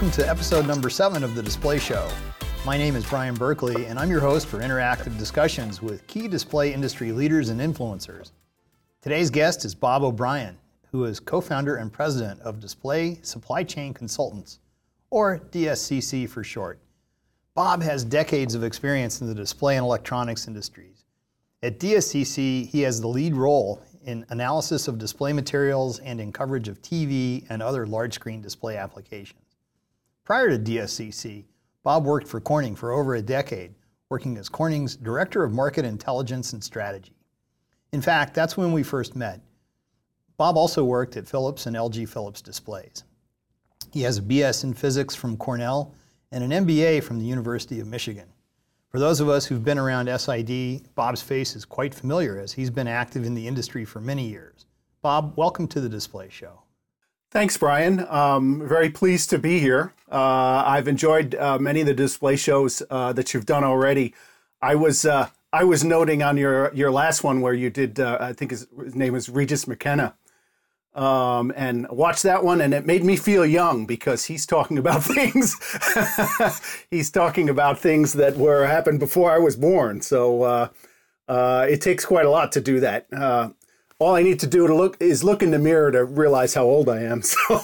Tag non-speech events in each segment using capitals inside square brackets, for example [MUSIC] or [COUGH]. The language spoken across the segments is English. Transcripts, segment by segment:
welcome to episode number seven of The Display Show. My name is Brian Berkeley, and I'm your host for interactive discussions with key display industry leaders and influencers. Today's guest is Bob O'Brien, who is co founder and president of Display Supply Chain Consultants, or DSCC for short. Bob has decades of experience in the display and electronics industries. At DSCC, he has the lead role in analysis of display materials and in coverage of TV and other large screen display applications. Prior to DSCC, Bob worked for Corning for over a decade, working as Corning's Director of Market Intelligence and Strategy. In fact, that's when we first met. Bob also worked at Philips and LG Philips Displays. He has a BS in physics from Cornell and an MBA from the University of Michigan. For those of us who've been around SID, Bob's face is quite familiar as he's been active in the industry for many years. Bob, welcome to the Display Show. Thanks, Brian. Um, very pleased to be here. Uh, I've enjoyed uh, many of the display shows uh, that you've done already. I was uh, I was noting on your your last one where you did uh, I think his, his, name was Regis McKenna, um, and watched that one, and it made me feel young because he's talking about [LAUGHS] things. he's talking about things that were happened before I was born. So uh, it takes quite a lot to do that all I need to do to look is look in the mirror to realize how old I am. [LAUGHS] So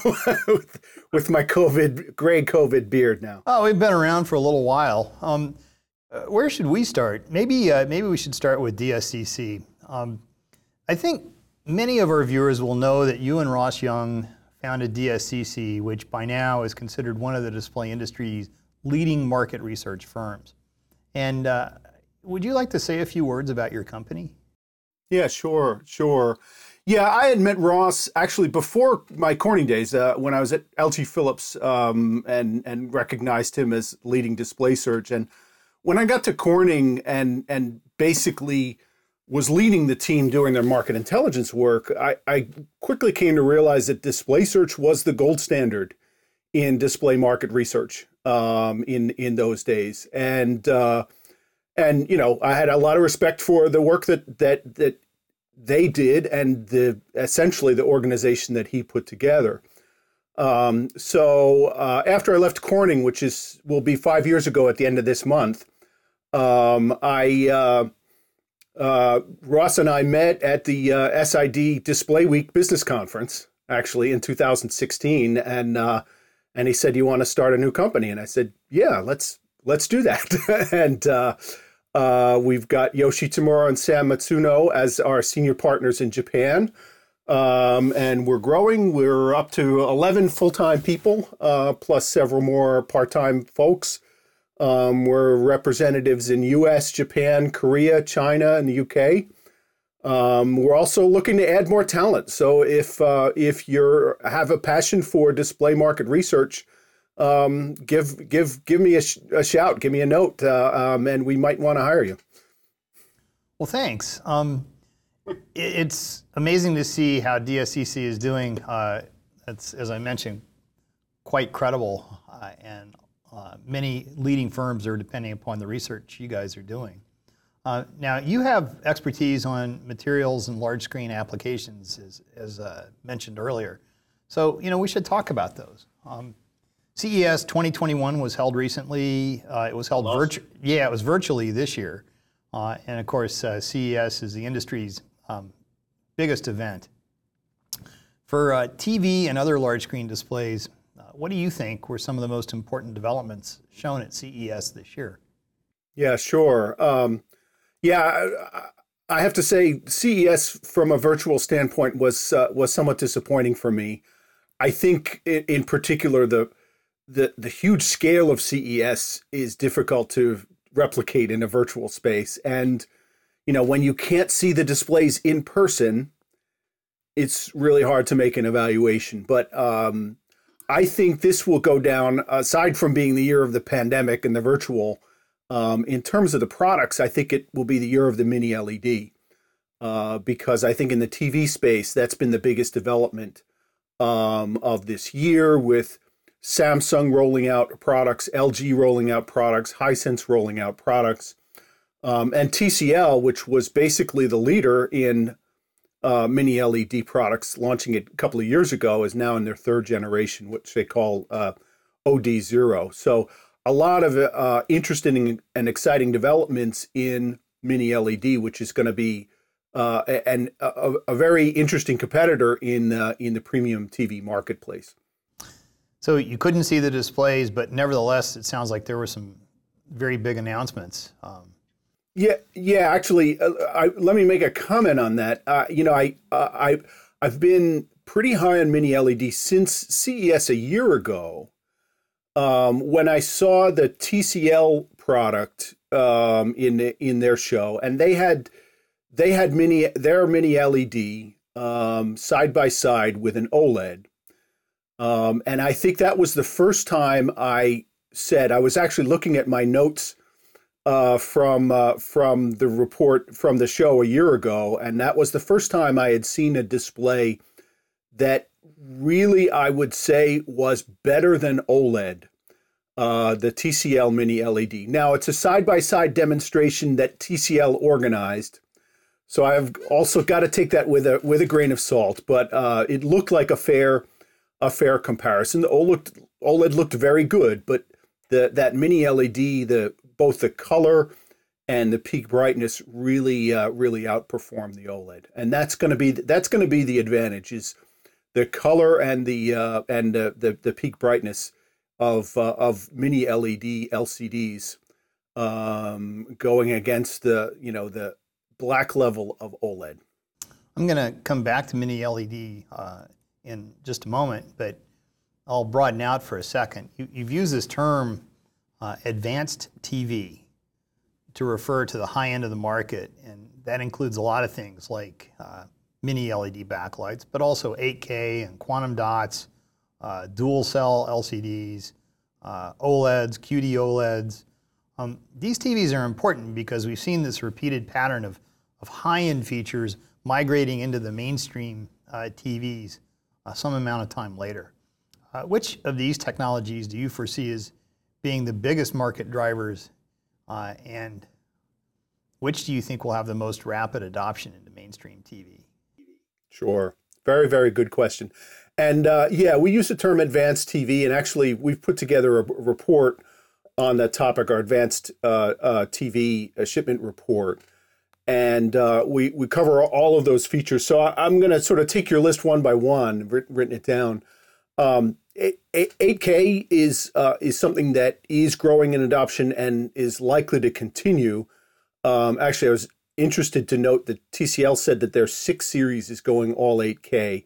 with, with, my COVID gray COVID beard now. Oh, we've been around for a little while. Um, uh, where should we start? Maybe uh, maybe we should start with DSCC. Um, I think many of our viewers will know that you and Ross Young founded DSCC, which by now is considered one of the display industry's leading market research firms. And uh, would you like to say a few words about your company? Yeah, sure, sure. Yeah, I had met Ross actually before my Corning days uh, when I was at LG Philips um, and and recognized him as leading DisplaySearch. And when I got to Corning and and basically was leading the team doing their market intelligence work, I, I quickly came to realize that DisplaySearch was the gold standard in display market research um, in in those days. And uh, and you know I had a lot of respect for the work that that that they did and the essentially the organization that he put together. Um, so uh, after I left Corning, which is will be five years ago at the end of this month, um, I uh, uh, Ross and I met at the uh, SID Display Week Business Conference actually in 2016, and uh, and he said, "You want to start a new company?" And I said, "Yeah, let's let's do that." [LAUGHS] and uh, we've got Yoshi Tamura and Sam Matsuno as our senior partners in Japan. Um, and we're growing. We're up to 11 full time people, uh, plus several more part time folks. Um, we're representatives in US, Japan, Korea, China, and the UK. Um, we're also looking to add more talent. So if uh, if you have a passion for display market research, um, give give give me a, sh- a, shout, give me a note, uh, um, and we might want to hire you. Well, thanks. Um, it's amazing to see how DSCC is doing. Uh, it's, as I mentioned, quite credible, uh, and uh, many leading firms are depending upon the research you guys are doing. Uh, now, you have expertise on materials and large screen applications, as, as uh, mentioned earlier. So, you know, we should talk about those. Um, CES 2021 was held recently. Uh, it was held virtually. Yeah, it was virtually this year, uh, and of course, uh, CES is the industry's um, biggest event. For uh, TV and other large screen displays, uh, what do you think were some of the most important developments shown at CES this year? Yeah, sure. Um, yeah, I, I have to say, CES from a virtual standpoint was uh, was somewhat disappointing for me. I think, in, in particular, the the the huge scale of CES is difficult to replicate in a virtual space. And you know when you can't see the displays in person it's really hard to make an evaluation. But um, I think this will go down aside from being the year of the pandemic and the virtual um, in terms of the products I think it will be the year of the mini LED uh, because I think in the TV space that's been the biggest development um, of this year with Samsung rolling out products, LG rolling out products, Hisense rolling out products, um, and TCL, which was basically the leader in uh, mini LED products, launching it a couple of years ago, is now in their third generation, which they call uh, OD0. So a lot of uh, interesting and exciting developments in mini LED, which is going to be uh, and a, a, very interesting competitor in uh, in the premium TV marketplace. So you couldn't see the displays, but nevertheless, it sounds like there were some very big announcements. Um, yeah, yeah. Actually, uh, I, let me make a comment on that. Uh, you know, I uh, I I've been pretty high on mini LED since CES a year ago. Um, when I saw the TCL product um, in in their show, and they had they had mini their mini LED um, side by side with an OLED, um, and I think that was the first time I said I was actually looking at my notes uh, from uh, from the report from the show a year ago, and that was the first time I had seen a display that really I would say was better than OLED. Uh, the TCL Mini LED. Now it's a side by side demonstration that TCL organized, so I've also got to take that with a with a grain of salt. But uh, it looked like a fair a fair comparison. The OLED OLED looked very good, but the that Mini LED the both the color and the peak brightness really uh, really outperform the OLED, and that's going to be that's going to be the advantage is the color and the uh, and the, the, the peak brightness of uh, of mini LED LCDs um, going against the you know the black level of OLED. I'm going to come back to mini LED uh, in just a moment, but I'll broaden out for a second. You, have used this term uh, advanced TV to refer to the high end of the market, and that includes a lot of things like uh, mini LED backlights, but also 8K and quantum dots, uh, dual cell LCDs, uh, OLEDs, QD OLEDs. Um, these TVs are important because we've seen this repeated pattern of, of high end features migrating into the mainstream uh, TVs uh, some amount of time later. Uh, which of these technologies do you foresee as being the biggest market drivers, uh, and which do you think will have the most rapid adoption into mainstream TV? Sure. Very, very good question. And uh, yeah, we use the term advanced TV, and actually, we've put together a report on that topic, our advanced uh, uh, TV uh, shipment report. And uh, we, we cover all of those features. So I, am going to sort of take your list one by one, written it down. Um, 8K is uh, is something that is growing in adoption and is likely to continue. Um, actually, I was interested to note that TCL said that their six series is going all 8K.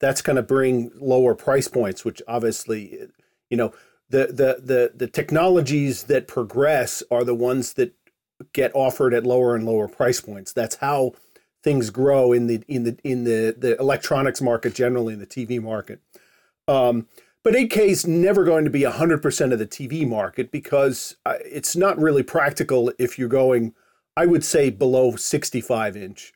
That's going to bring lower price points, which obviously, you know, the the the the technologies that progress are the ones that get offered at lower and lower price points. That's how things grow in the in the in the the electronics market generally in the TV market. Um, but 8K is never going to be 100% of the TV market because uh, it's not really practical if you're going, I would say, below 65 inch.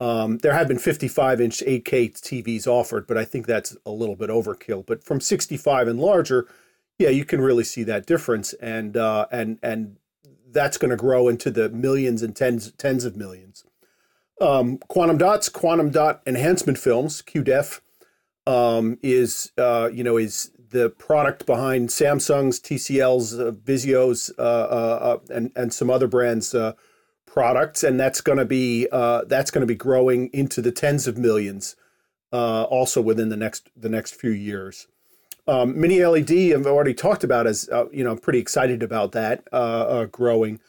Um, there have been 55 inch 8K TVs offered, but I think that's a little bit overkill. But from 65 and larger, yeah, you can really see that difference, and uh, and and that's going to grow into the millions and tens tens of millions. Um, quantum dots, quantum dot enhancement films, QDEF, um, is uh, you know is the product behind Samsung's, TCL's, uh, Vizio's, uh, uh, uh, and and some other brands' uh, products, and that's going to be that's going to be growing into the tens of millions, also within the next the next few years. Um, mini LED, I've already talked about as you know, pretty excited about that growing.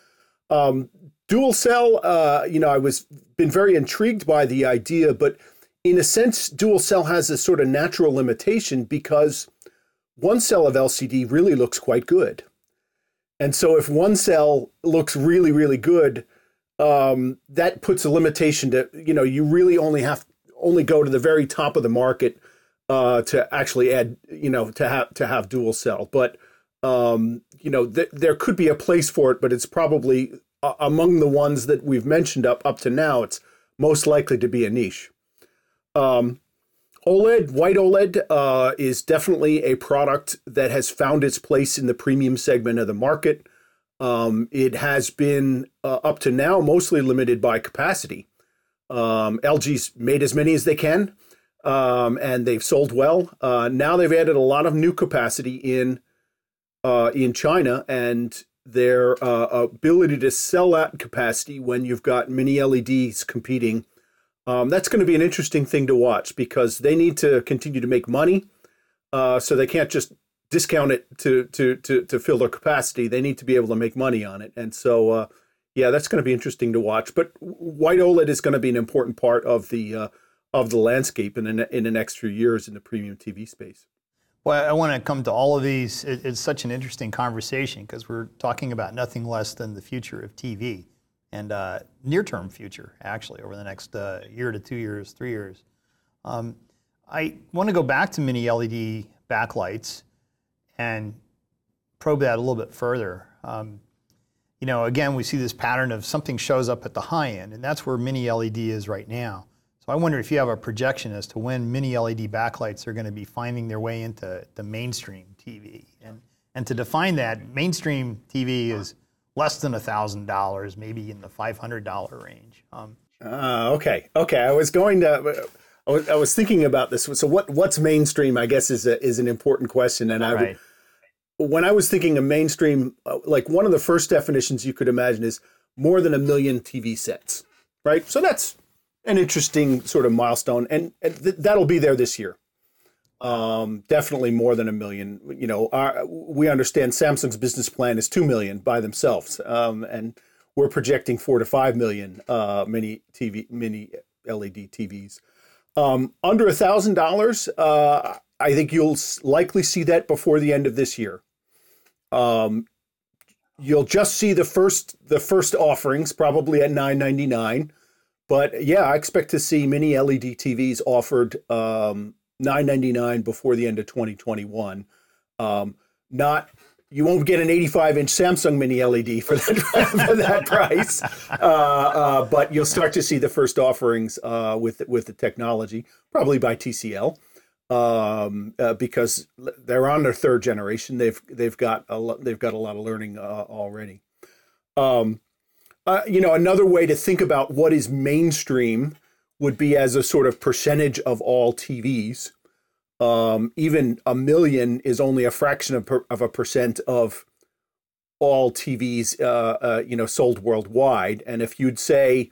Um, dual cell, you know, I was been very intrigued by the idea, but in a sense, dual cell has a sort of natural limitation because one cell of LCD really looks quite good. And so if one cell looks really, really good, um, that puts a limitation to, you know, you really only have only go to the very top of the market uh, to actually add, you know, to have to have dual cell. But um, you know, th- there could be a place for it, but it's probably uh, among the ones that we've mentioned up up to now. It's most likely to be a niche. Um, OLED, white OLED, uh, is definitely a product that has found its place in the premium segment of the market. Um, it has been uh, up to now mostly limited by capacity. Um, LG's made as many as they can, um, and they've sold well. Uh, now they've added a lot of new capacity in uh, in China and their uh, ability to sell that capacity when you've got mini LEDs competing. Um, that's going to be an interesting thing to watch because they need to continue to make money. Uh, so they can't just discount it to, to, to, to fill their capacity. They need to be able to make money on it. And so, uh, yeah, that's going to be interesting to watch. But white OLED is going to be an important part of the uh, of the landscape in the, in the next few years in the premium TV space. Well, I want to come to all of these. It's such an interesting conversation because we're talking about nothing less than the future of TV and uh, near-term future, actually, over the next uh, year to two years, three years. Um, I want to go back to mini LED backlights and probe that a little bit further. Um, you know, again, we see this pattern of something shows up at the high end, and that's where mini LED is right now. So I wonder if you have a projection as to when mini LED backlights are going to be finding their way into the mainstream TV. And, and to define that, mainstream TV is less than $1,000, maybe in the $500 range. Um, uh, okay, okay. I was going to. I was, I was thinking about this. So, what what's mainstream? I guess is a, is an important question. And I, right. when I was thinking of mainstream, uh, like one of the first definitions you could imagine is more than a million TV sets, right? So that's an interesting sort of milestone, and, and th- that'll be there this year. Um, definitely more than a million. You know, our, we understand Samsung's business plan is two million by themselves, um, and we're projecting four to five million uh, mini TV, mini LED TVs. Um, under a thousand dollars, uh, I think you'll likely see that before the end of this year. Um, you'll just see the first the first offerings probably at nine ninety nine. But yeah, I expect to see mini LED TVs offered um, nine ninety nine before the end of twenty twenty one. Um, not you won't get an 85 inch Samsung mini LED for that, [LAUGHS] for that price, uh, uh, but you'll start to see the first offerings uh, with with the technology, probably by TCL, um, uh, because they're on their third generation. They've they've got a lo- they've got a lot of learning uh, already. Um, uh, you know, another way to think about what is mainstream would be as a sort of percentage of all TVs. Um, even a million is only a fraction of, per, of a percent of all TVs, uh, uh, you know, sold worldwide. And if you'd say,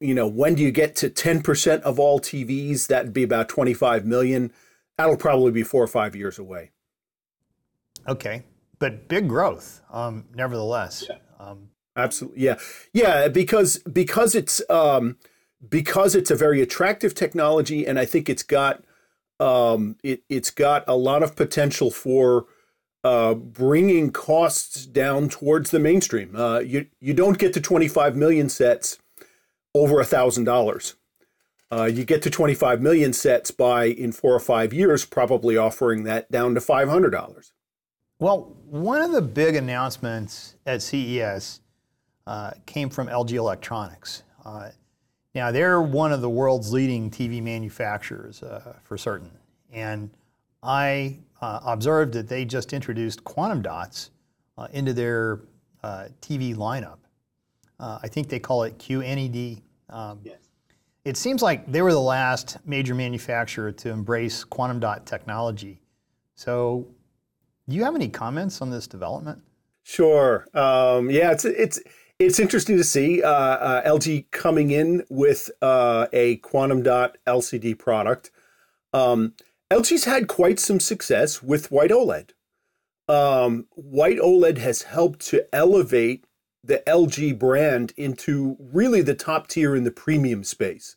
you know, when do you get to 10% of all TVs? That'd be about 25 million. That'll probably be four or five years away. Okay. But big growth, um, nevertheless. Yeah. Um, Absolutely, yeah, yeah. Because because it's um, because it's a very attractive technology, and I think it's got um, it it's got a lot of potential for uh, bringing costs down towards the mainstream. Uh, you you don't get to 25 million sets over a thousand dollars. Uh, you get to 25 million sets by in four or five years, probably offering that down to $500. Well, one of the big announcements at CES uh, came from LG Electronics. Uh, now, they're one of the world's leading TV manufacturers uh, for certain. And I uh, observed that they just introduced quantum dots uh, into their TV lineup. I think they call it QNED. Um, yes. It seems like they were the last major manufacturer to embrace quantum dot technology. So, do you have any comments on this development? Sure. Um, yeah, it's it's it's interesting to see uh, uh, LG coming in with uh, a quantum dot LCD product. Um, LG's had quite some success with white OLED. Um, white OLED has helped to elevate the LG brand into really the top tier in the premium space.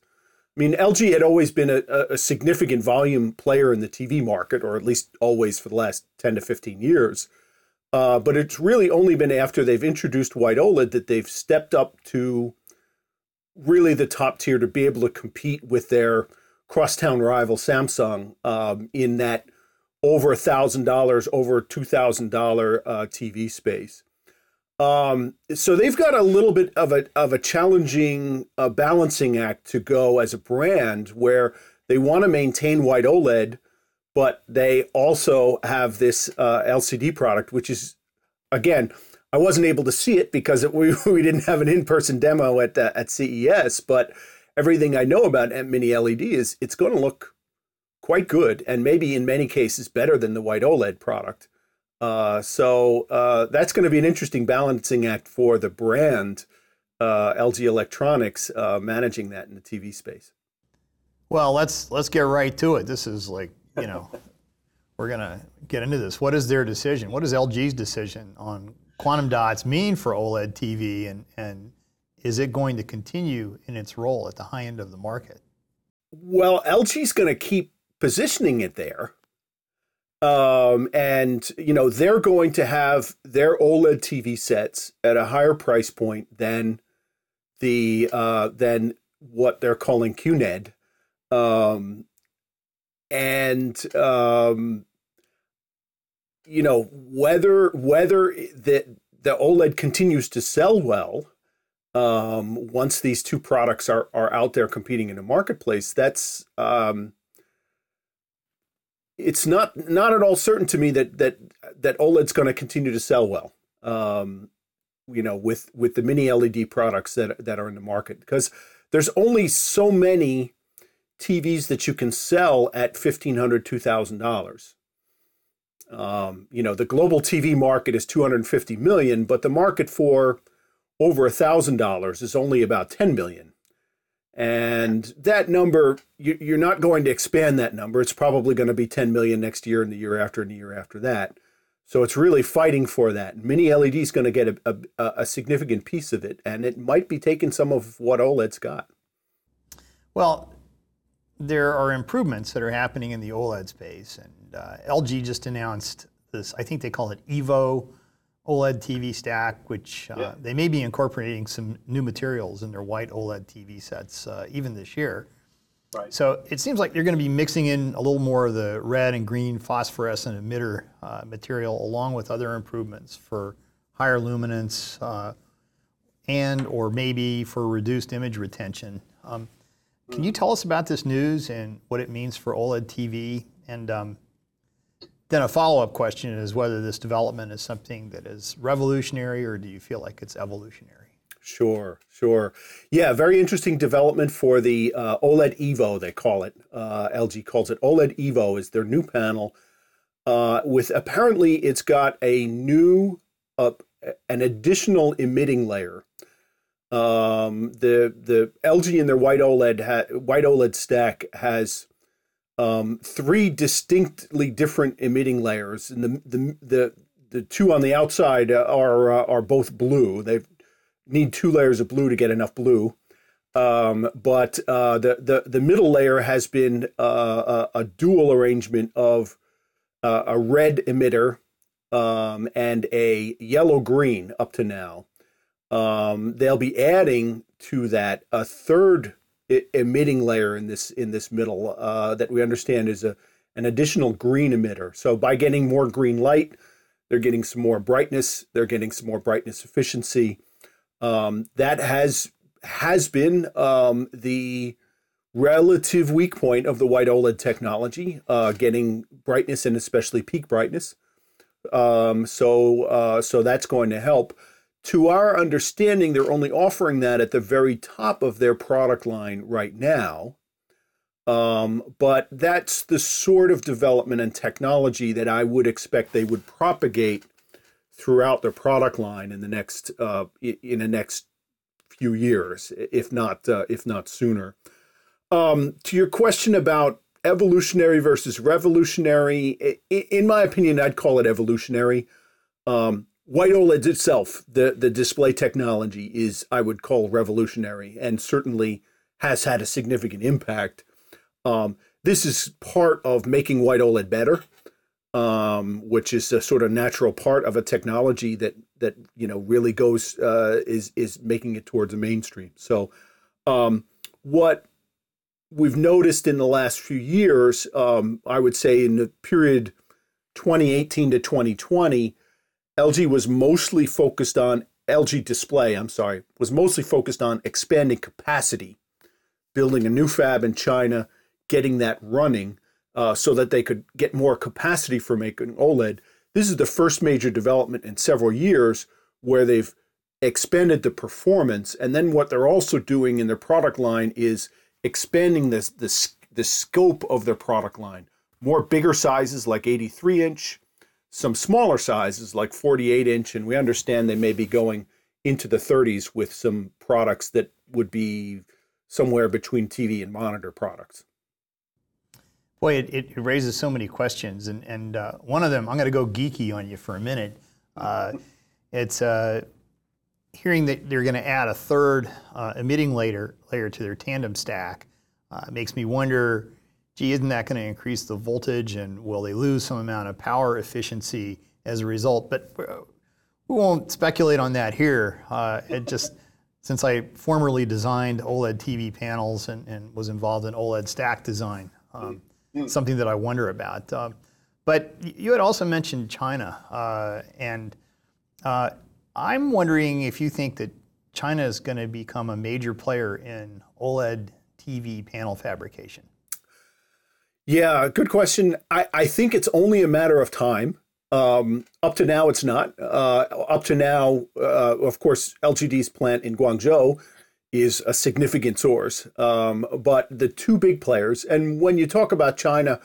I mean, LG had always been a, a significant volume player in the TV market, or at least always for the last 10 to 15 years. Uh, but it's really only been after they've introduced white OLED that they've stepped up to really the top tier to be able to compete with their crosstown rival Samsung um, in that over a thousand dollars, over two thousand dollar uh, TV space. Um, so they've got a little bit of a of a challenging uh, balancing act to go as a brand where they want to maintain white OLED but they also have this uh, LCD product, which is, again, I wasn't able to see it because it, [LAUGHS] we, we didn't have an in person demo at uh, at CES. But everything I know about Mini LED is it's going to look quite good, and maybe in many cases better than the white OLED product. Uh, so uh, that's going to be an interesting balancing act for the brand uh, LG Electronics uh, managing that in the TV space. Well, let's let's get right to it. This is like you know, we're gonna get into this. What is their decision? What is LG's decision on quantum dots mean for OLED TV, and and is it going to continue in its role at the high end of the market? Well, LG's going to keep positioning it there. Um, and you know they're going to have their OLED TV sets at a higher price point than the uh, than what they're calling QNED, um, and um, you know whether whether the the OLED continues to sell well um, once these two products are are out there competing in a marketplace. That's um, it's not not at all certain to me that that that OLED's going to continue to sell well. Um, you know, with with the mini LED products that that are in the market because there's only so many TVs that you can sell at fifteen hundred, two thousand dollars. Um, you know, the global TV market is two hundred fifty million, but the market for over a thousand dollars is only about ten million. And that number, you're not going to expand that number. It's probably going to be 10 million next year and the year after and the year after that. So it's really fighting for that. Mini LED is going to get a, a, a, significant piece of it, and it might be taking some of what OLED's got. Well, there are improvements that are happening in the OLED space, and uh, LG just announced this. I think they call it Evo OLED TV stack, which uh, yeah. they may be incorporating some new materials in their white OLED TV sets uh, even this year. Right. So it seems like you're going to be mixing in a little more of the red and green phosphorescent emitter uh, material along with other improvements for higher luminance uh, and or maybe for reduced image retention. Um, can you tell us about this news and what it means for OLED TV? And um, then a follow-up question is whether this development is something that is revolutionary or do you feel like it's evolutionary? Sure, sure. Yeah, very interesting development for the uh, OLED Evo, they call it. Uh, LG calls it OLED Evo, is their new panel. Uh, with apparently, it's got a new, uh, an additional emitting layer. Um, the the LG in their white OLED ha- white OLED stack has um, three distinctly different emitting layers, and the the the, the two on the outside are uh, are both blue. They've need two layers of blue to get enough blue. Um, but uh, the, the the middle layer has been uh, a, a, dual arrangement of uh, a red emitter um, and a yellow green up to now. Um, they'll be adding to that a third emitting layer in this in this middle uh, that we understand is a an additional green emitter. So by getting more green light, they're getting some more brightness. They're getting some more brightness efficiency. Um, that has has been um, the relative weak point of the white OLED technology, uh, getting brightness and especially peak brightness. Um, so uh, so that's going to help. To our understanding, they're only offering that at the very top of their product line right now. Um, but that's the sort of development and technology that I would expect they would propagate throughout their product line in the next uh, in the next few years, if not uh, if not sooner. Um, to your question about evolutionary versus revolutionary, in my opinion, I'd call it evolutionary. Um, white OLED itself, the the display technology is I would call revolutionary, and certainly has had a significant impact. Um, this is part of making white OLED better um, which is a sort of natural part of a technology that that you know really goes uh, is is making it towards the mainstream. So, um, what we've noticed in the last few years, um, I would say in the period 2018 to 2020, LG was mostly focused on LG Display. I'm sorry, was mostly focused on expanding capacity, building a new fab in China, getting that running uh, so that they could get more capacity for making OLED. This is the first major development in several years where they've expanded the performance. And then what they're also doing in their product line is expanding this, this, the scope of their product line. More bigger sizes like 83 inch, some smaller sizes like 48 inch, and we understand they may be going into the 30s with some products that would be somewhere between TV and monitor products. Boy, it, it raises so many questions, and and uh, one of them I'm going to go geeky on you for a minute. Uh, it's uh, hearing that they're going to add a third uh, emitting layer layer to their tandem stack uh, makes me wonder. Gee, isn't that going to increase the voltage, and will they lose some amount of power efficiency as a result? But uh, we won't speculate on that here. it just [LAUGHS] since I formerly designed OLED TV panels and, and was involved in OLED stack design. Um, mm. Something that I wonder about. Um, but you had also mentioned China, uh, and uh, I'm wondering if you think that China is going to become a major player in OLED TV panel fabrication. Yeah, good question. I, I think it's only a matter of time. Um, up to now, it's not. Uh, up to now, uh, of course, LGD's plant in Guangzhou is a significant source. Um, but the two big players, and when you talk about China,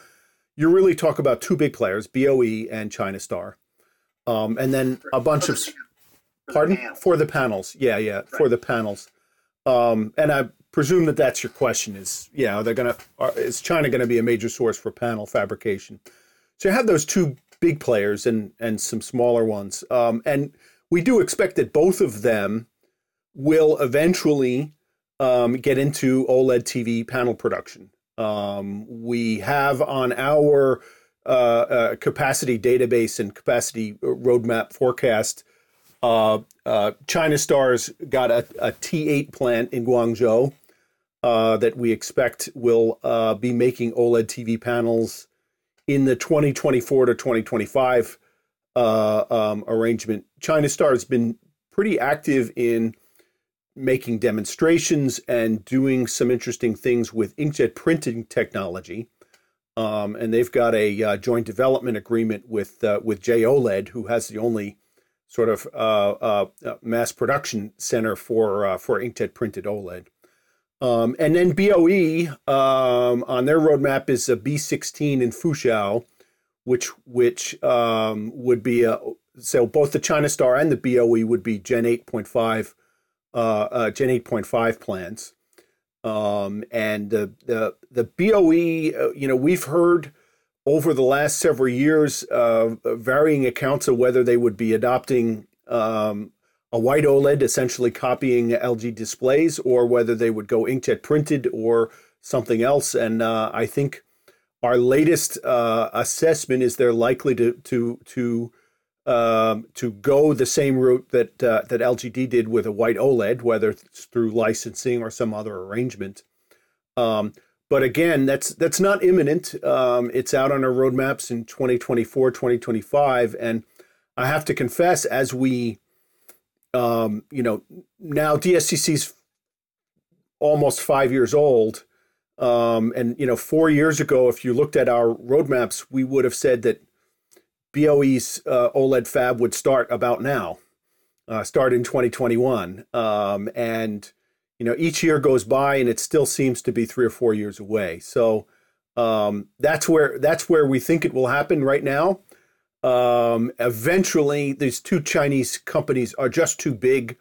you really talk about two big players, BOE and China Star. Um, and then a bunch of, pardon? For the panels. Yeah, yeah, for the panels. Um, and I presume that that's your question is, yeah, they're going to, is China going to be a major source for panel fabrication? So you have those two big players and and some smaller ones. Um, and we do expect that both of them will eventually um, get into OLED TV panel production. Um, we have on our uh, uh, capacity database and capacity roadmap forecast. Uh, uh China Star's got a a T8 plant in Guangzhou uh, that we expect will uh, be making OLED TV panels in the 2024 to 2025 uh, um, arrangement, China Star has been pretty active in making demonstrations and doing some interesting things with inkjet printing technology. Um, and they've got a uh, joint development agreement with uh, with JOLED, who has the only sort of uh, uh mass production center for uh, for inkjet printed OLED. Um, and then BOE um, on their roadmap is a B16 in Fuzhou, which which um, would be a so both the China Star and the BOE would be Gen 8.5 uh, uh, Gen 8.5 plans. Um, and the the the BOE, uh, you know, we've heard over the last several years uh, varying accounts of whether they would be adopting um, a white OLED, essentially copying LG displays, or whether they would go inkjet printed or something else. And uh, I think our latest uh, assessment is they're likely to to to um, to go the same route that uh, that LGD did with a white OLED, whether it's through licensing or some other arrangement. Um, but again, that's that's not imminent. Um, it's out on our roadmaps in 2024, 2025, and I have to confess, as we um, you know, now DSCC's almost five years old. Um, and, you know, four years ago, if you looked at our roadmaps, we would have said that BOE's uh, OLED fab would start about now, uh, start in 2021. Um, and, you know, each year goes by and it still seems to be three or four years away. So um, that's where that's where we think it will happen right now. Um, eventually, these two Chinese companies are just too big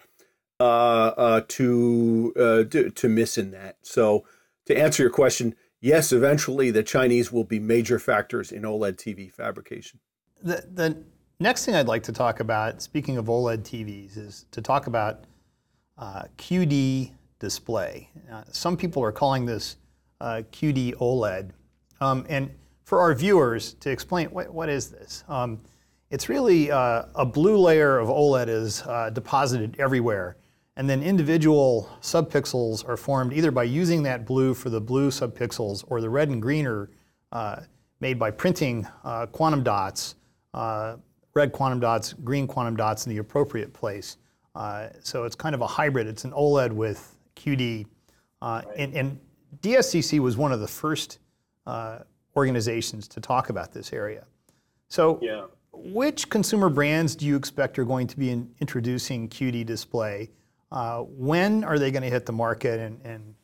uh, uh, to, uh, to to miss in that. So, to answer your question, yes, eventually the Chinese will be major factors in OLED TV fabrication. The the next thing I'd like to talk about, speaking of OLED TVs, is to talk about uh, QD display. Uh, some people are calling this uh, QD OLED, um, and for our viewers to explain what, what is this? Um, it's really uh, a blue layer of OLED is uh, deposited everywhere. And then individual subpixels are formed either by using that blue for the blue subpixels or the red and green are uh, made by printing uh, quantum dots, uh, red quantum dots, green quantum dots in the appropriate place. Uh, so it's kind of a hybrid. It's an OLED with QD. Right. And, and, DSCC was one of the first organizations to talk about this area. So, yeah. which consumer brands do you expect are going to be in, introducing QD display? Uh, when are they going to hit the market, and, and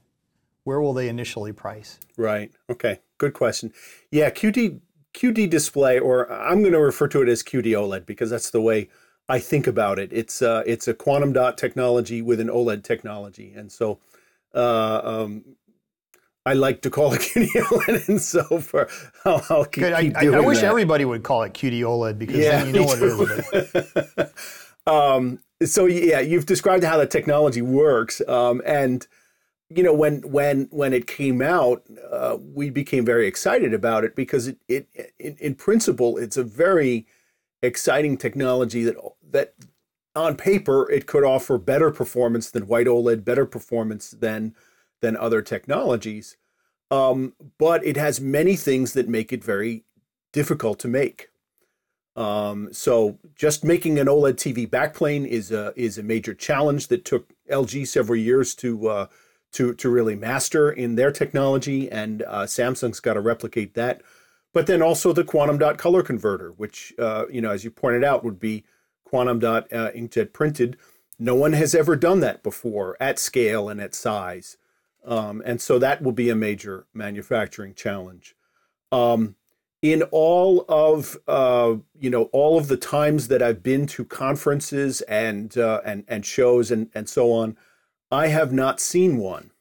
where will they initially price? Right. Okay. Good question. Yeah, QD QD display, or I'm going to refer to it as QD OLED because that's the way I think about it. It's uh, it's a quantum dot technology with an OLED technology, and so uh, um, I like to call it [LAUGHS] OLED, and so for I'll, I'll keep, Good. keep I, doing I wish that. everybody would call it OLED because then you know what it is. [LAUGHS] um, so yeah, you've described how the technology works, um, and you know when when when it came out, uh, we became very excited about it because it, it, it in principle it's a very exciting technology that that on paper it could offer better performance than white OLED, better performance than than other technologies, um, but it has many things that make it very difficult to make. Um, so just making an OLED TV backplane is a is a major challenge that took LG several years to uh, to to really master in their technology, and uh, Samsung's got to replicate that. But then also the quantum dot color converter, which uh, you know, as you pointed out, would be quantum dot uh, inkjet printed. No one has ever done that before at scale and at size, um, and so that will be a major manufacturing challenge. Um, in all of uh, you know all of the times that I've been to conferences and uh, and and shows and and so on, I have not seen one,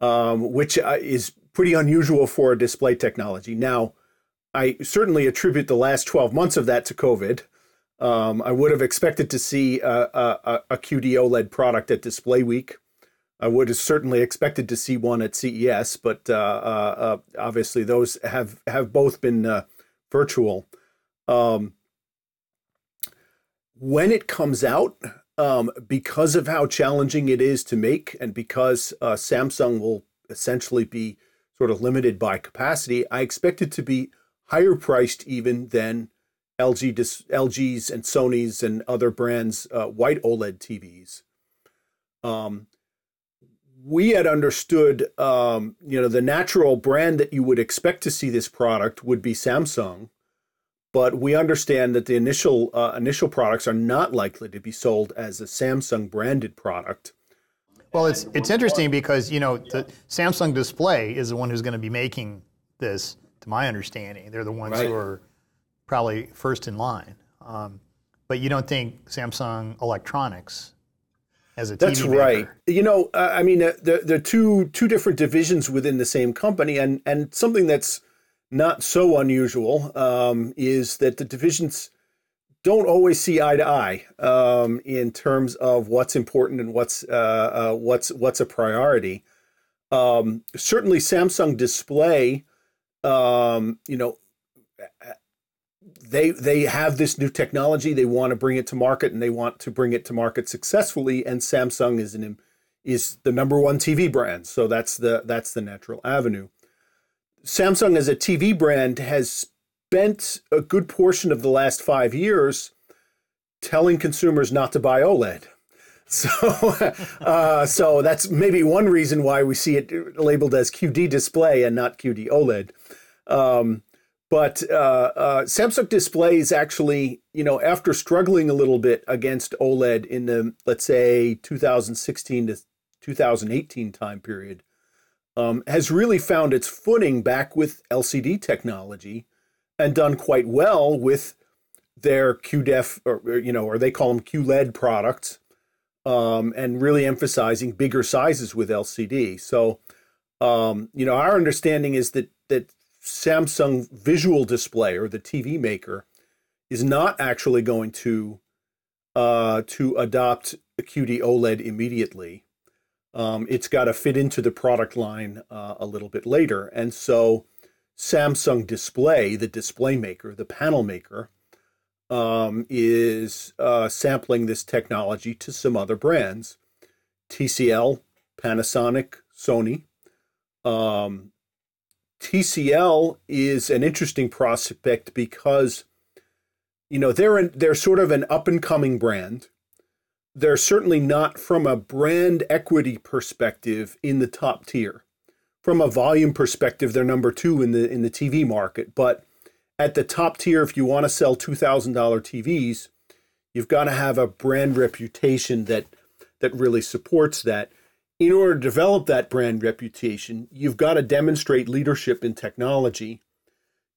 um, which uh, is pretty unusual for a display technology. Now, I certainly attribute the last twelve months of that to COVID. Um, I would have expected to see a, a, a QD OLED product at Display Week. I would have certainly expected to see one at CES, but uh, uh, uh, obviously those have have both been uh, virtual. Um, when it comes out, um, because of how challenging it is to make, and because uh, Samsung will essentially be sort of limited by capacity, I expect it to be higher priced even than LG, dis- LG's and Sony's and other brands' uh, white OLED TVs. Um, we had understood, um, you know, the natural brand that you would expect to see this product would be Samsung, but we understand that the initial uh, initial products are not likely to be sold as a Samsung branded product. Well, it's it's interesting because you know the Samsung Display is the one who's going to be making this. To my understanding, they're the ones Right. who are probably first in line. Um, but you don't think Samsung Electronics as a TV That's maker- right. You know, uh, I mean, uh, there, there are two two different divisions within the same company, and and something that's not so unusual um, is that the divisions don't always see eye to eye um, in terms of what's important and what's uh, uh, what's what's a priority. Um, certainly, Samsung Display, um, you know, they they have this new technology. They want to bring it to market, and they want to bring it to market successfully. And Samsung is an is the number one TV brand, so that's the that's the natural avenue. Samsung as a TV brand has spent a good portion of the last five years telling consumers not to buy OLED. [LAUGHS] So, uh, so that's maybe one reason why we see it labeled as QD display and not QD OLED. Um, but uh, uh, Samsung displays actually, you know, after struggling a little bit against OLED in the let's say 2016 to 2018 time period, um, has really found its footing back with LCD technology, and done quite well with their QDEF, or you know, or they call them QLED products, um, and really emphasizing bigger sizes with LCD. So, um, you know, our understanding is that that Samsung Visual Display or the TV maker is not actually going to uh, to adopt a QD OLED immediately. Um, it's got to fit into the product line uh, a little bit later, and so Samsung Display, the display maker, the panel maker, um, is uh, sampling this technology to some other brands, TCL, Panasonic, Sony. Um, TCL is an interesting prospect because, you know, they're an, they're sort of an up and coming brand. They're certainly not from a brand equity perspective in the top tier. From a volume perspective, they're number two in the in the TV market. But at the top tier, if you want to sell two thousand dollar TVs, you've got to have a brand reputation that that really supports that in order to develop that brand reputation, you've got to demonstrate leadership in technology.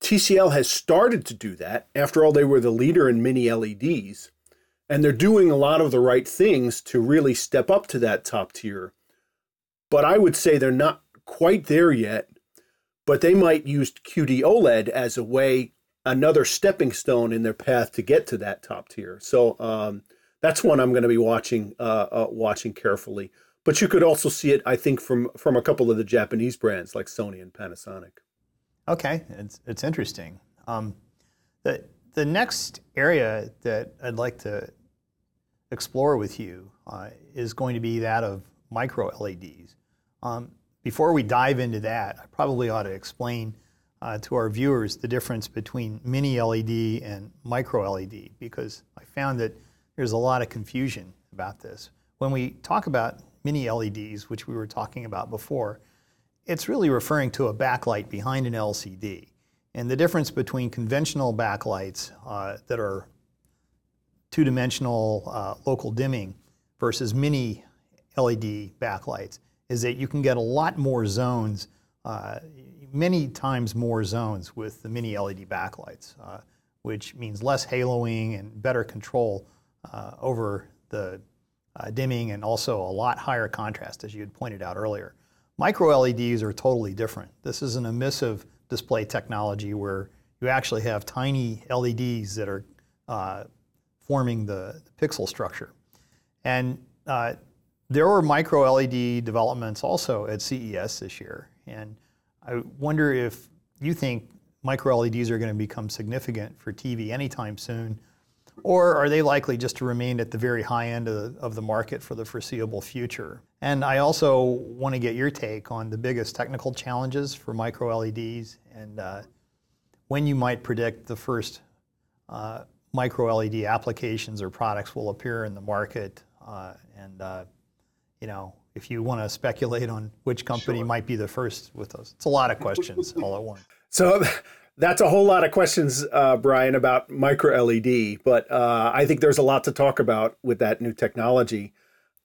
TCL has started to do that. After all, they were the leader in mini LEDs, and they're doing a lot of the right things to really step up to that top tier. But I would say they're not quite there yet, but they might use QD OLED as a way, another stepping stone in their path to get to that top tier. So um, that's one I'm going to be watching, uh, uh, watching carefully. But you could also see it, I think, from from a couple of the Japanese brands like Sony and Panasonic. Okay, it's it's interesting. Um, the the next area that I'd like to explore with you uh, is going to be that of micro LEDs. Um, before we dive into that, I probably ought to explain uh, to our viewers the difference between mini LED and micro LED because I found that there's a lot of confusion about this. When we talk about mini LEDs, which we were talking about before, it's really referring to a backlight behind an LCD. And the difference between conventional backlights uh, that are two dimensional uh, local dimming versus mini LED backlights is that you can get a lot more zones, uh, many times more zones with the mini LED backlights, uh, which means less haloing and better control uh, over the uh, dimming and also a lot higher contrast, as you had pointed out earlier. Micro LEDs are totally different. This is an emissive display technology where you actually have tiny LEDs that are uh, forming the, the, pixel structure. And uh, there were micro LED developments also at CES this year. And I wonder if you think micro LEDs are going to become significant for TV anytime soon, or are they likely just to remain at the very high end of the, of the market for the foreseeable future? And I also want to get your take on the biggest technical challenges for micro LEDs and uh, when you might predict the first uh, micro LED applications or products will appear in the market uh, and uh, you know, if you want to speculate on which company sure. might be the first with those. It's a lot of questions all at once. So that's a whole lot of questions, uh, Brian, about micro LED. But uh, I think there's a lot to talk about with that new technology.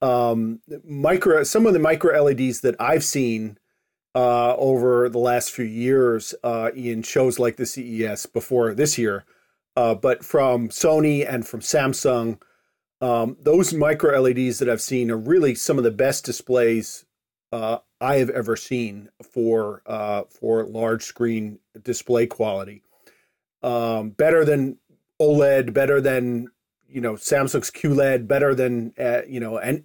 Um, micro, some of the micro LEDs that I've seen uh, over the last few years uh, in shows like the CES before this year, uh, but from Sony and from Samsung um, those micro LEDs that I've seen are really some of the best displays uh, I have ever seen for uh, for large screen display quality. Um, better than OLED, better than you know Samsung's QLED, better than uh, you know and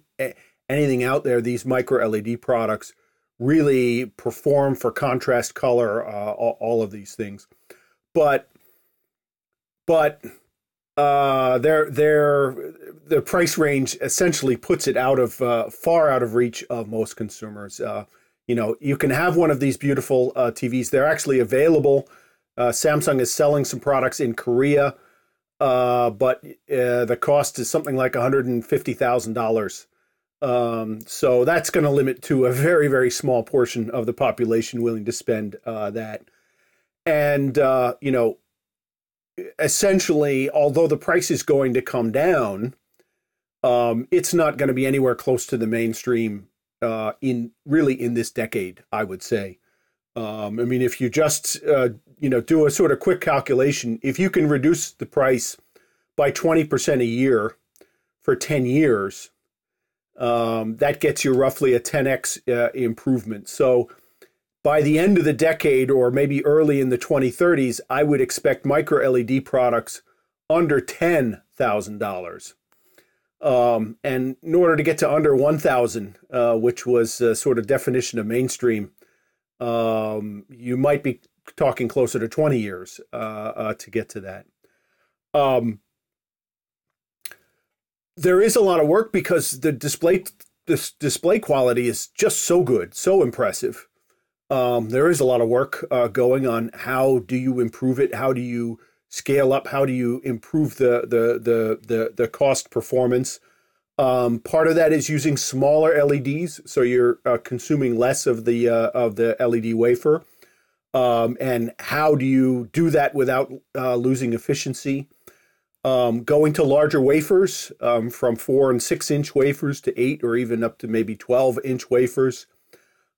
anything out there. These micro LED products really perform for contrast, color, uh, all, all of these things. But but uh, their their the price range essentially puts it out of uh, far out of reach of most consumers. Uh, you know, you can have one of these beautiful uh, TVs. They're actually available. Uh, Samsung is selling some products in Korea, uh, but the cost is something like one hundred and fifty thousand dollars. Um, so that's going to limit to a very very small portion of the population willing to spend that. And you know, essentially, although the price is going to come down, um, it's not going to be anywhere close to the mainstream uh, in really in this decade. I would say. Um, I mean, if you just uh, you know do a sort of quick calculation, if you can reduce the price by twenty percent a year for ten years, um, that gets you roughly a ten x uh, improvement. So by the end of the decade or maybe early in the 2030s, I would expect micro LED products under $10,000. Um, and in order to get to under 1,000, uh, which was a sort of definition of mainstream, um, you might be talking closer to 20 years uh, uh, to get to that. Um, there is a lot of work because the display display quality is just so good, so impressive. Um, there is a lot of work uh, going on. How do you improve it? How do you scale up? How do you improve the the the the, the cost performance? Um, part of that is using smaller LEDs, so you're uh, consuming less of the uh, of the LED wafer. Um, and how do you do that without uh, losing efficiency? Um, going to larger wafers, um, from four and six inch wafers to eight or even up to maybe twelve inch wafers.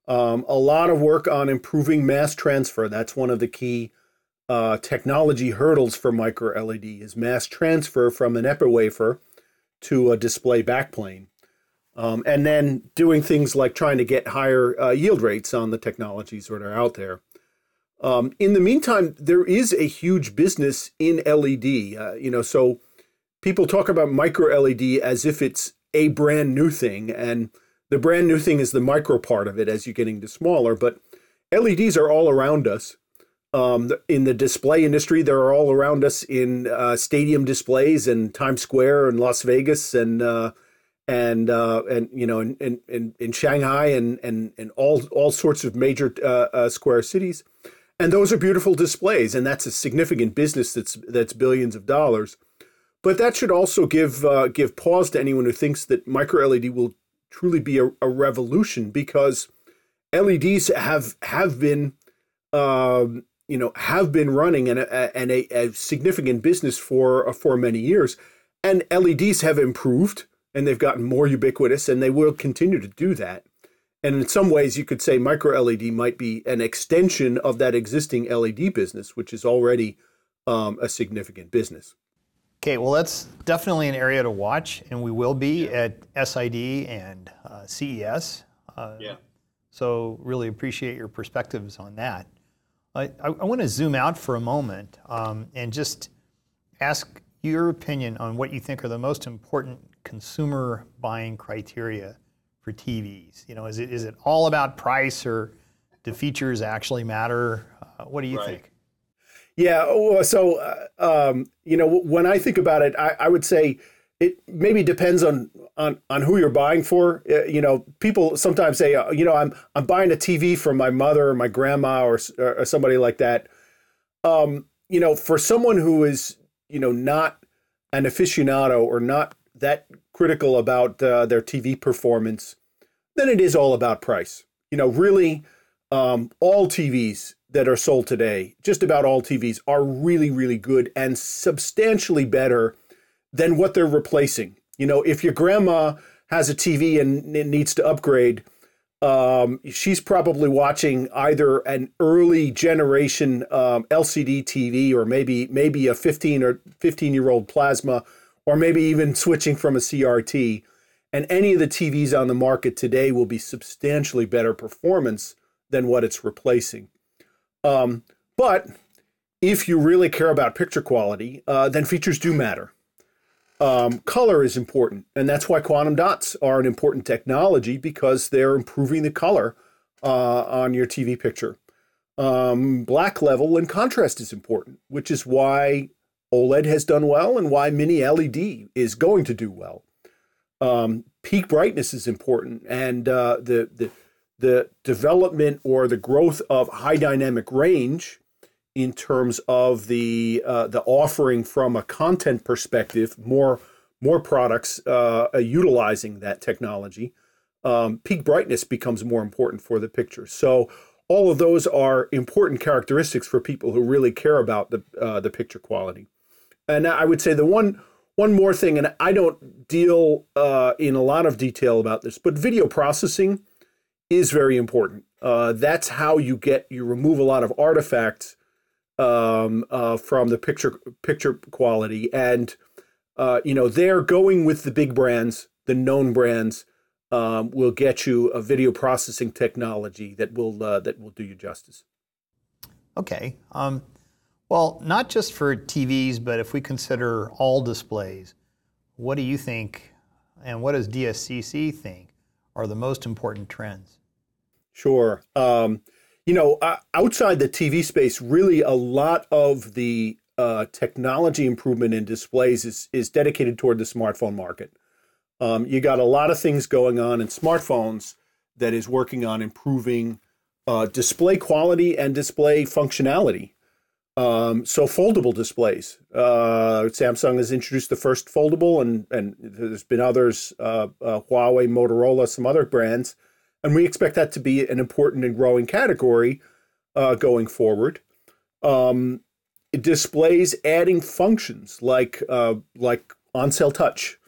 Um, a lot of work on improving mass transfer. That's one of the key uh, technology hurdles for micro LED is mass transfer from an epi wafer to a display backplane. Um, and then doing things like trying to get higher uh, yield rates on the technologies that are out there. Um, in the meantime, there is a huge business in LED. Uh, you know, so people talk about micro LED as if it's a brand new thing, and the brand new thing is the micro part of it as you're getting to smaller. But LEDs are all around us. Um, in the display industry, they're all around us in uh, stadium displays and Times Square and Las Vegas and uh, and uh, and you know in, in, in Shanghai and and and all all sorts of major uh, uh, square cities, and those are beautiful displays, and that's a significant business that's that's billions of dollars. But that should also give uh, give pause to anyone who thinks that micro LED will truly be a, a revolution because LEDs have have been um, you know have been running and a, and a, a significant business for for many years, and LEDs have improved and they've gotten more ubiquitous and they will continue to do that. And in some ways, you could say micro LED might be an extension of that existing LED business, which is already um, a significant business. Okay, well, that's definitely an area to watch, and we will be yeah. at SID and uh, CES. Uh, yeah. So, really appreciate your perspectives on that. I, I, I want to zoom out for a moment um, and just ask your opinion on what you think are the most important consumer buying criteria for TVs? You know, is it is it all about price or do features actually matter? Uh, what do you right. think? Yeah, so uh, um, you know, when I think about it, I, I, would say it maybe depends on on on who you're buying for. Uh, you know, people sometimes say, uh, you know, I'm I'm buying a TV for my mother or my grandma or, or somebody like that. Um, you know, for someone who is you know not an aficionado or not that critical about uh, their TV performance, then it is all about price. You know, really, um, all TVs that are sold today, just about all TVs, are really, really good and substantially better than what they're replacing. You know, if your grandma has a TV and it needs to upgrade, um, she's probably watching either an early generation um, LCD TV or maybe maybe a 15 or 15 year old plasma or maybe even switching from a CRT. And any of the TVs on the market today will be substantially better performance than what it's replacing. Um, but if you really care about picture quality, uh, then features do matter. Um, color is important, and that's why quantum dots are an important technology because they're improving the color uh, on your TV picture. Um, black level and contrast is important, which is why OLED has done well and why Mini LED is going to do well. Um, peak brightness is important, and uh, the, the the development or the growth of high dynamic range in terms of the uh, the offering from a content perspective, more more products uh, utilizing that technology. Um, peak brightness becomes more important for the picture. So all of those are important characteristics for people who really care about the uh, the picture quality. And I would say the one one more thing, and I don't deal uh, in a lot of detail about this, but video processing is very important. Uh, that's how you get you remove a lot of artifacts um, uh, from the picture picture quality, and uh, you know they're going with the big brands, the known brands. Um, will get you a video processing technology that will uh, that will do you justice. Okay. Um, well, not just for TVs, but if we consider all displays, what do you think, and what does DSCC think are the most important trends? Sure. Um, you know, outside the TV space, really a lot of the uh, technology improvement in displays is, is dedicated toward the smartphone market. Um, you got a lot of things going on in smartphones that is working on improving uh, display quality and display functionality. Um, so foldable displays. Uh, Samsung has introduced the first foldable, and and there's been others, uh, uh, Huawei, Motorola, some other brands, and we expect that to be an important and growing category uh, going forward. Um, displays adding functions like uh, like on cell touch,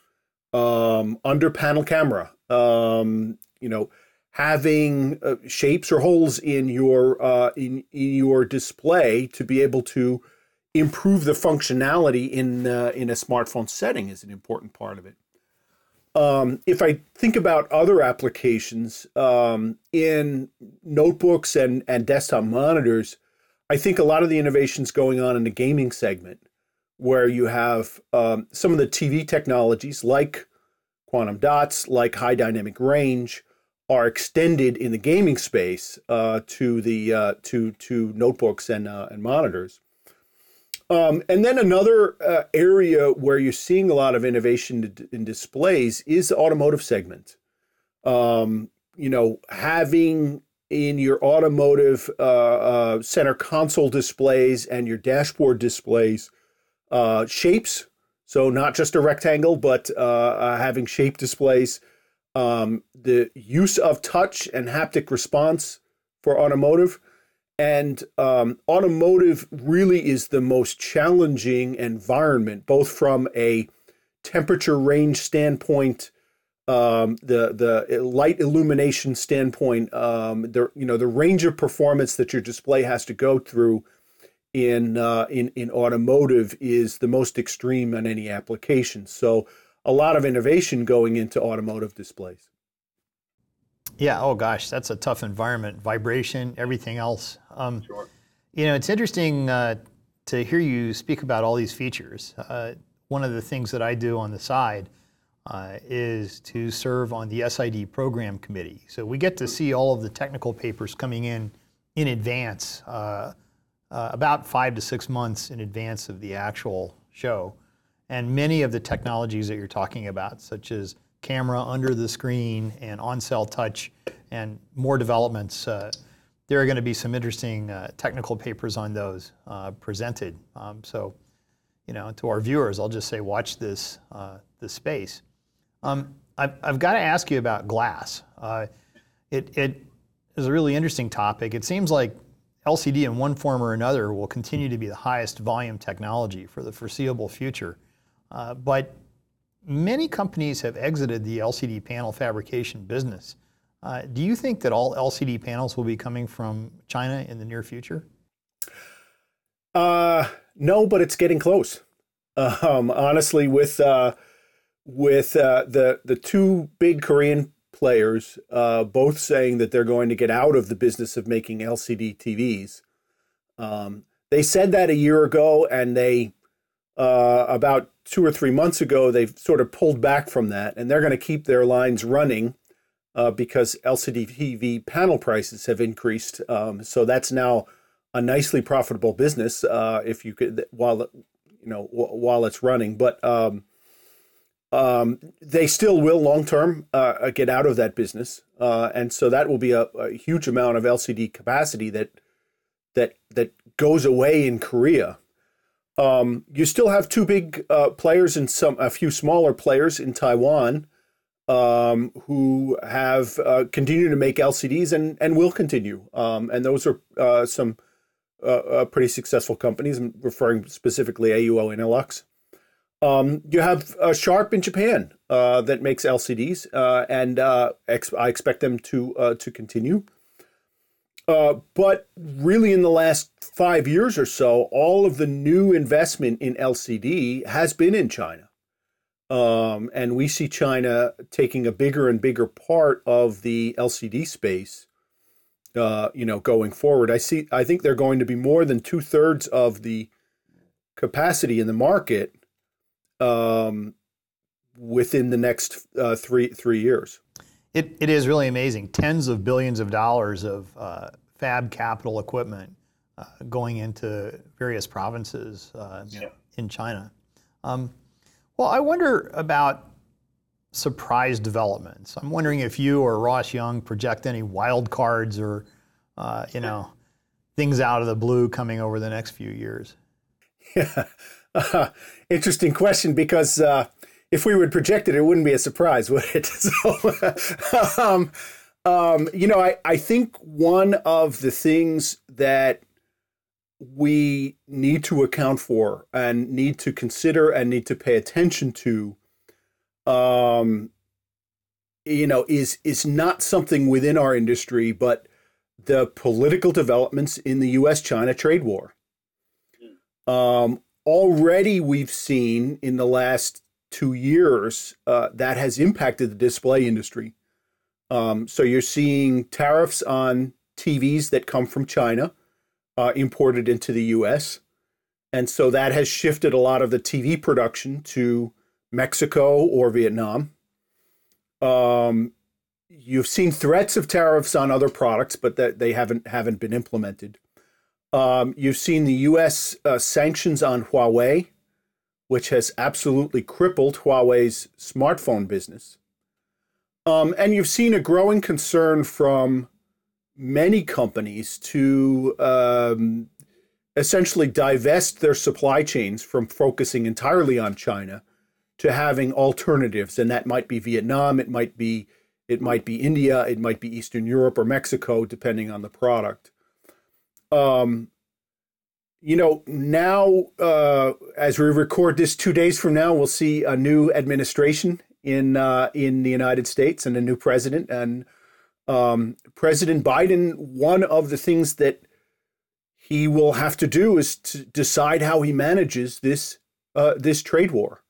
um, under panel camera. Um, you know, having uh, shapes or holes in your uh, in, in your display to be able to improve the functionality in uh, in a smartphone setting is an important part of it. Um, if I think about other applications um, in notebooks and, and desktop monitors, I think a lot of the innovations going on in the gaming segment, where you have um, some of the TV technologies like quantum dots, like high dynamic range, are extended in the gaming space uh, to the uh, to to notebooks and uh, and monitors. Um, and then another uh, area where you're seeing a lot of innovation in displays is the automotive segment. Um, you know, having in your automotive uh, uh, center console displays and your dashboard displays shapes. So not just a rectangle, but having shape displays. Um, the use of touch and haptic response for automotive and um, automotive really is the most challenging environment, both from a temperature range standpoint, um, the the light illumination standpoint, um, the you know the range of performance that your display has to go through in uh, in in automotive is the most extreme on any application. So a lot of innovation going into automotive displays. Yeah. Oh gosh, that's a tough environment. Vibration, everything else. Um, sure. You know, it's interesting uh, to hear you speak about all these features. Uh, one of the things that I do on the side uh, is to serve on the SID program committee. So we get to see all of the technical papers coming in in advance, uh, uh, about five to six months in advance of the actual show. And many of the technologies that you're talking about, such as camera under the screen and on-cell touch and more developments. Uh, there are going to be some interesting uh, technical papers on those uh, presented. Um, so, you know, to our viewers, I'll just say watch this uh, this space. Um, I've, I've got to ask you about glass. Uh, it, it is a really interesting topic. It seems like LCD in one form or another will continue to be the highest volume technology for the foreseeable future. Uh, but many companies have exited the LCD panel fabrication business. Uh, do you think that all LCD panels will be coming from China in the near future? Uh, no, but it's getting close. Um, honestly, with uh, with uh, the the two big Korean players uh, both saying that they're going to get out of the business of making LCD TVs. Um, they said that a year ago, and they about two or three months ago, they've sort of pulled back from that, and they're going to keep their lines running uh, because LCD TV panel prices have increased. Um, so that's now a nicely profitable business uh, if you could while you know while it's running. But um, um, they still will long term uh, get out of that business, uh, and so that will be a, a huge amount of LCD capacity that that that goes away in Korea. Um, you still have two big uh, players and some a few smaller players in Taiwan um, who have uh, continued to make LCDs and and will continue. Um, and those are uh, some uh, uh, pretty successful companies. I'm referring specifically AUO and Innolux. Um, you have uh, Sharp in Japan that makes LCDs, and ex- I expect them to to continue. Uh, but really, in the last five years or so, all of the new investment in LCD has been in China. Um, and we see China taking a bigger and bigger part of the LCD space. Uh, you know, going forward, I see. I think they're going to be more than two thirds of the capacity in the market um, within the next uh, three three years. It, it is really amazing. Tens of billions of dollars of uh, fab capital equipment uh, going into various provinces uh, yeah. in China. Um, well, I wonder about surprise developments. I'm wondering if you or Ross Young project any wild cards or, uh, you know, things out of the blue coming over the next few years. Yeah, [LAUGHS] uh, interesting question because uh, if we would project it, it wouldn't be a surprise, [LAUGHS] would it? so, um, um, you know, I, I think one of the things that we need to account for and need to consider and need to pay attention to um, you know, is is not something within our industry, but the political developments in the U.S.-China trade war. Um, already, we've seen in the last two years uh, that has impacted the display industry. Um, so you're seeing tariffs on TVs that come from China uh, imported into the U.S. And so that has shifted a lot of the TV production to Mexico or Vietnam. Um, you've seen threats of tariffs on other products, but that they haven't haven't been implemented. Um, you've seen the U.S. Uh, sanctions on Huawei, which has absolutely crippled Huawei's smartphone business. Um, and you've seen a growing concern from many companies to um, essentially divest their supply chains from focusing entirely on China to having alternatives, and that might be Vietnam, it might be it might be India, it might be Eastern Europe or Mexico, depending on the product. Um, you know, now uh, as we record this, two days from now, we'll see a new administration in uh, in the United States and a new president. And um, President Biden, one of the things that he will have to do is to decide how he manages this uh, this trade war.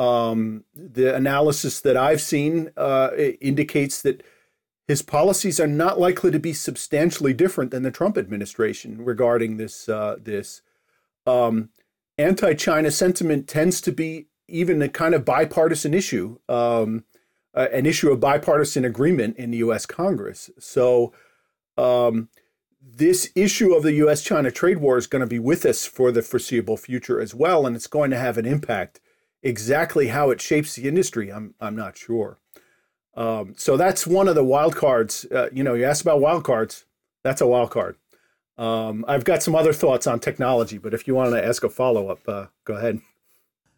Um, the analysis that I've seen uh, indicates that his policies are not likely to be substantially different than the Trump administration regarding this. Uh, this um, anti-China sentiment tends to be even a kind of bipartisan issue, um, uh, an issue of bipartisan agreement in the U.S. Congress. So um, this issue of the US China trade war is going to be with us for the foreseeable future as well, and it's going to have an impact. Exactly how it shapes the industry, I'm, I'm not sure. Um, so that's one of the wild cards. Uh, you know, you asked about wild cards, that's a wild card. Um, I've got some other thoughts on technology, but if you want to ask a follow up, uh, go ahead.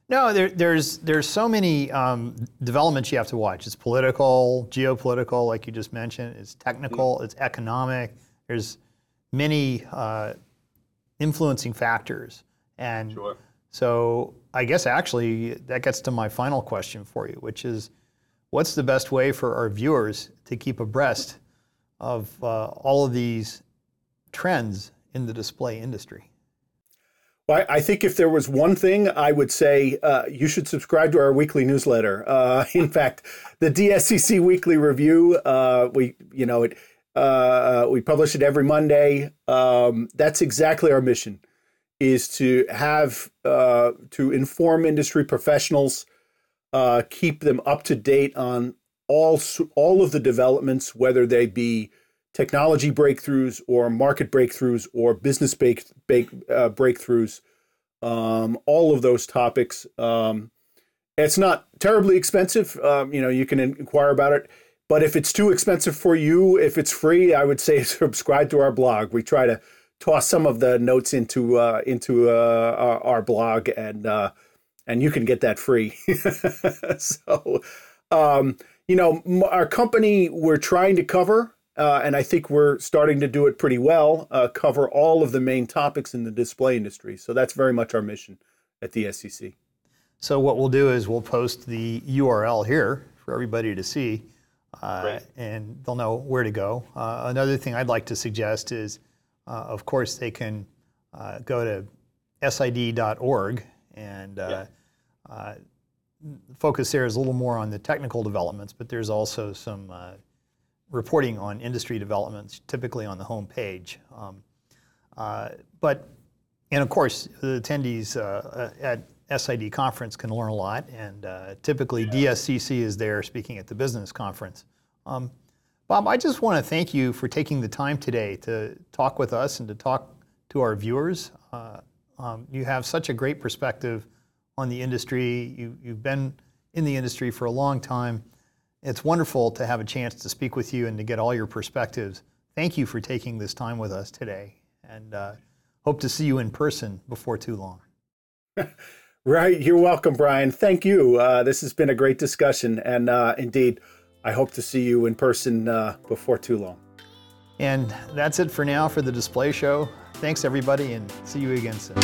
No, there, there's there's so many um, developments you have to watch. It's political, geopolitical, like you just mentioned. It's technical. Mm-hmm. It's economic. There's many uh, influencing factors. And sure. so I guess actually that gets to my final question for you, which is what's the best way for our viewers to keep abreast of uh, all of these trends in the display industry? Well, I think if there was one thing, I would say uh, you should subscribe to our weekly newsletter. Uh, [LAUGHS] in fact, the DSCC Weekly Review, uh, we you know it uh, we publish it every Monday. Um, that's exactly our mission: is to have uh, to inform industry professionals, uh, keep them up to date on all all of the developments, whether they be technology breakthroughs or market breakthroughs or business break, break, uh, breakthroughs. Um, all of those topics. Um, it's not terribly expensive. Um, you know, you can inquire about it. But if it's too expensive for you, if it's free, I would say [LAUGHS] subscribe to our blog. We try to toss some of the notes into uh, into uh, our, our, blog, and uh, and you can get that free. [LAUGHS] so, um, you know, our company we're trying to cover, uh, and I think we're starting to do it pretty well. Uh, cover all of the main topics in the display industry. So that's very much our mission at DSCC. So what we'll do is we'll post the URL here for everybody to see uh, and they'll know where to go. Uh, another thing I'd like to suggest is, uh, of course, they can uh, go to sid.org and uh, yeah. focus there is a little more on the technical developments, but there's also some reporting on industry developments, typically on the home page. Um, but, and of course, the attendees at SID conference can learn a lot, and uh, typically yeah. DSCC is there speaking at the business conference. Um, Bob, I just want to thank you for taking the time today to talk with us and to talk to our viewers. Uh, um, you have such a great perspective on the industry. You, you've been in the industry for a long time. It's wonderful to have a chance to speak with you and to get all your perspectives. Thank you for taking this time with us today, and uh, hope to see you in person before too long. [LAUGHS] Right. You're welcome, Brian. Thank you. Uh, this has been a great discussion. And uh, indeed, I hope to see you in person uh, before too long. And that's it for now for the display show. Thanks, everybody, and see you again soon.